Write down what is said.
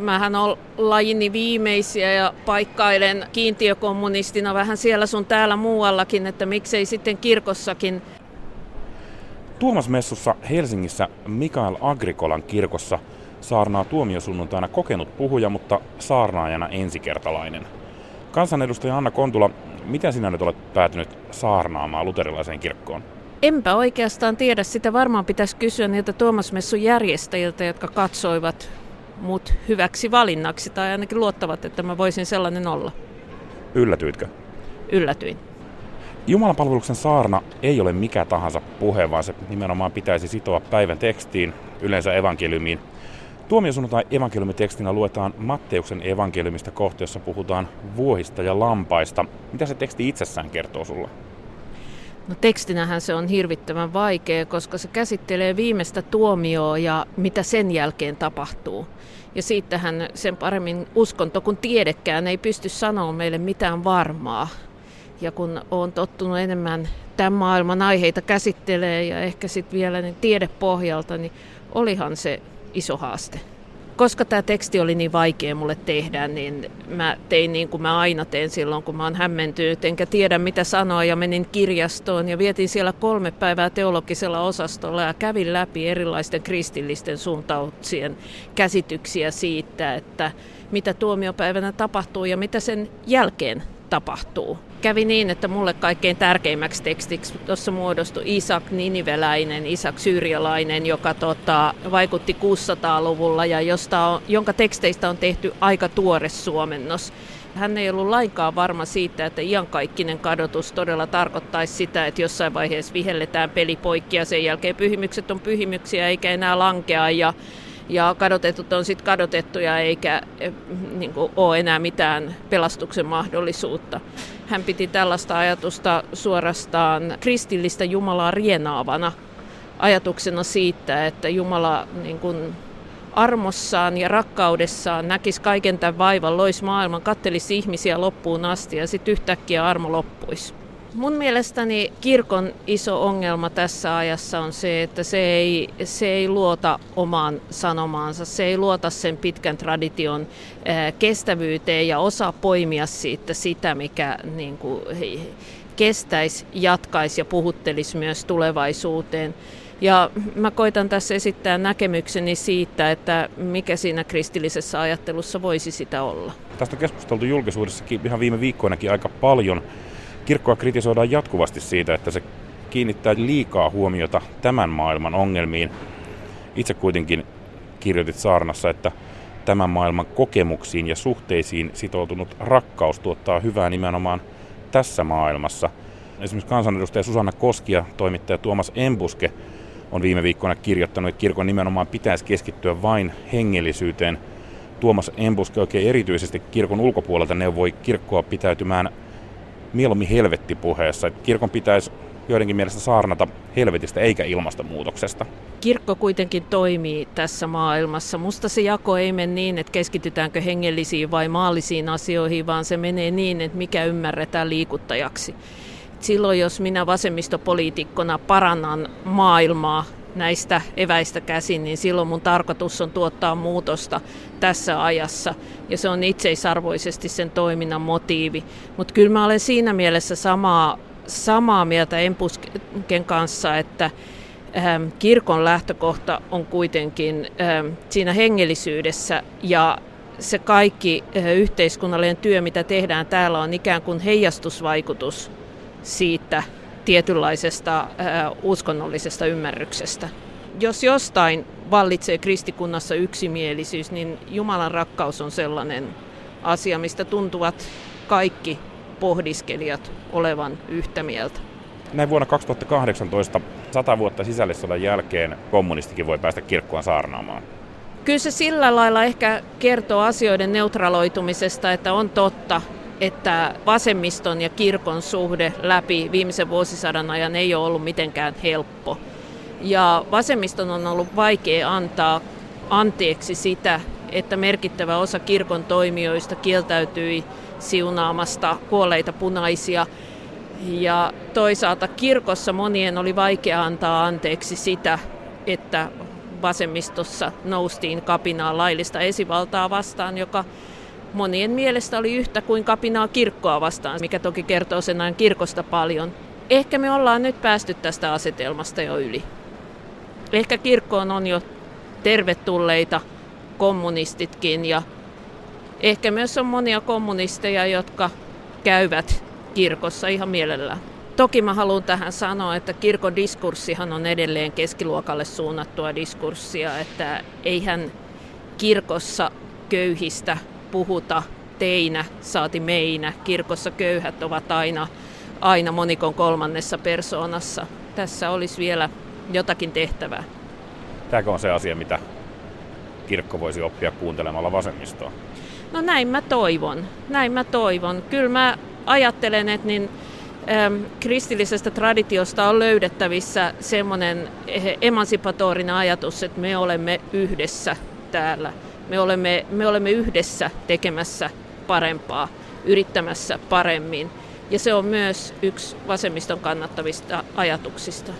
Mähän olen lajini viimeisiä ja paikkailen kiintiökommunistina vähän siellä sun täällä muuallakin, että miksei sitten kirkossakin. Tuomas Messussa Helsingissä Mikael Agrikolan kirkossa saarnaa tuomiosunnuntaina kokenut puhuja, mutta saarnaajana ensikertalainen. Kansanedustaja Anna Kontula, miten sinä nyt olet päätynyt saarnaamaan luterilaiseen kirkkoon? Enpä oikeastaan tiedä. Sitä varmaan pitäisi kysyä niiltä Tuomas Messun järjestäjiltä, jotka katsoivat mut hyväksi valinnaksi tai ainakin luottavat, että mä voisin sellainen olla. Yllätyitkö? Yllätyin. Jumalan palveluksen saarna ei ole mikä tahansa puhe, vaan se nimenomaan pitäisi sitoa päivän tekstiin, yleensä evankeliumiin. Tuomiosunnuntai evankeliumitekstinä luetaan Matteuksen evankeliumista kohta, jossa puhutaan vuohista ja lampaista. Mitä se teksti itsessään kertoo sulle? No tekstinähän se on hirvittävän vaikea, koska se käsittelee viimeistä tuomioa ja mitä sen jälkeen tapahtuu. Ja siitähän sen paremmin uskonto kuin tiedekään ei pysty sanoa meille mitään varmaa. Ja kun on tottunut enemmän tämän maailman aiheita käsittelee ja ehkä sitten vielä niin tiedepohjalta, niin olihan se iso haaste koska tämä teksti oli niin vaikea mulle tehdä, niin mä tein niin kuin mä aina teen silloin, kun mä oon hämmentynyt, enkä tiedä mitä sanoa, ja menin kirjastoon ja vietin siellä kolme päivää teologisella osastolla ja kävin läpi erilaisten kristillisten suuntauksien käsityksiä siitä, että mitä tuomiopäivänä tapahtuu ja mitä sen jälkeen tapahtuu. Kävi niin, että mulle kaikkein tärkeimmäksi tekstiksi tuossa muodostui Isak Niniveläinen, Isak Syyrialainen, joka tota, vaikutti 600-luvulla ja josta on, jonka teksteistä on tehty aika tuore suomennos. Hän ei ollut lainkaan varma siitä, että iankaikkinen kadotus todella tarkoittaisi sitä, että jossain vaiheessa vihelletään peli poikki ja sen jälkeen pyhimykset on pyhimyksiä eikä enää lankea ja ja kadotetut on sitten kadotettuja eikä eh, niin kuin, ole enää mitään pelastuksen mahdollisuutta. Hän piti tällaista ajatusta suorastaan kristillistä Jumalaa rienaavana ajatuksena siitä, että Jumala niin kuin, armossaan ja rakkaudessaan näkisi kaiken tämän vaivan, loisi maailman, kattelisi ihmisiä loppuun asti ja sitten yhtäkkiä armo loppuisi. Mun mielestäni kirkon iso ongelma tässä ajassa on se, että se ei, se ei luota omaan sanomaansa, se ei luota sen pitkän tradition kestävyyteen ja osaa poimia siitä sitä, mikä niin kuin, kestäisi, jatkaisi ja puhuttelisi myös tulevaisuuteen. Ja mä koitan tässä esittää näkemykseni siitä, että mikä siinä kristillisessä ajattelussa voisi sitä olla. Tästä on keskusteltu julkisuudessakin ihan viime viikkoinakin aika paljon. Kirkkoa kritisoidaan jatkuvasti siitä, että se kiinnittää liikaa huomiota tämän maailman ongelmiin. Itse kuitenkin kirjoitit saarnassa, että tämän maailman kokemuksiin ja suhteisiin sitoutunut rakkaus tuottaa hyvää nimenomaan tässä maailmassa. Esimerkiksi kansanedustaja Susanna Koski ja toimittaja Tuomas Embuske on viime viikkoina kirjoittanut, että kirkon nimenomaan pitäisi keskittyä vain hengellisyyteen. Tuomas Embuske oikein erityisesti kirkon ulkopuolelta neuvoi kirkkoa pitäytymään mieluummin helvettipuheessa. Että kirkon pitäisi joidenkin mielestä saarnata helvetistä eikä ilmastonmuutoksesta. Kirkko kuitenkin toimii tässä maailmassa. Musta se jako ei mene niin, että keskitytäänkö hengellisiin vai maallisiin asioihin, vaan se menee niin, että mikä ymmärretään liikuttajaksi. Silloin jos minä vasemmistopoliitikkona parannan maailmaa näistä eväistä käsin, niin silloin mun tarkoitus on tuottaa muutosta tässä ajassa. Ja se on itseisarvoisesti sen toiminnan motiivi. Mutta kyllä mä olen siinä mielessä samaa, samaa mieltä Empusken kanssa, että ähm, kirkon lähtökohta on kuitenkin ähm, siinä hengellisyydessä ja se kaikki äh, yhteiskunnallinen työ, mitä tehdään täällä, on ikään kuin heijastusvaikutus siitä tietynlaisesta uskonnollisesta ymmärryksestä. Jos jostain vallitsee kristikunnassa yksimielisyys, niin Jumalan rakkaus on sellainen asia, mistä tuntuvat kaikki pohdiskelijat olevan yhtä mieltä. Näin vuonna 2018, sata vuotta sisällissodan jälkeen, kommunistikin voi päästä kirkkoon saarnaamaan. Kyllä se sillä lailla ehkä kertoo asioiden neutraloitumisesta, että on totta, että vasemmiston ja kirkon suhde läpi viimeisen vuosisadan ajan ei ole ollut mitenkään helppo. Ja vasemmiston on ollut vaikea antaa anteeksi sitä, että merkittävä osa kirkon toimijoista kieltäytyi siunaamasta kuolleita punaisia. Ja toisaalta kirkossa monien oli vaikea antaa anteeksi sitä, että vasemmistossa noustiin kapinaa laillista esivaltaa vastaan, joka monien mielestä oli yhtä kuin kapinaa kirkkoa vastaan, mikä toki kertoo sen ajan kirkosta paljon. Ehkä me ollaan nyt päästy tästä asetelmasta jo yli. Ehkä kirkkoon on jo tervetulleita kommunistitkin ja ehkä myös on monia kommunisteja, jotka käyvät kirkossa ihan mielellään. Toki mä haluan tähän sanoa, että kirkon diskurssihan on edelleen keskiluokalle suunnattua diskurssia, että eihän kirkossa köyhistä puhuta teinä, saati meinä. Kirkossa köyhät ovat aina, aina monikon kolmannessa persoonassa. Tässä olisi vielä jotakin tehtävää. Tämäkö on se asia, mitä kirkko voisi oppia kuuntelemalla vasemmistoa? No näin mä toivon. Näin mä toivon. Kyllä mä ajattelen, että niin, äm, kristillisestä traditiosta on löydettävissä semmoinen eh, emansipatorinen ajatus, että me olemme yhdessä täällä. Me olemme, me olemme yhdessä tekemässä parempaa, yrittämässä paremmin. Ja se on myös yksi vasemmiston kannattavista ajatuksista.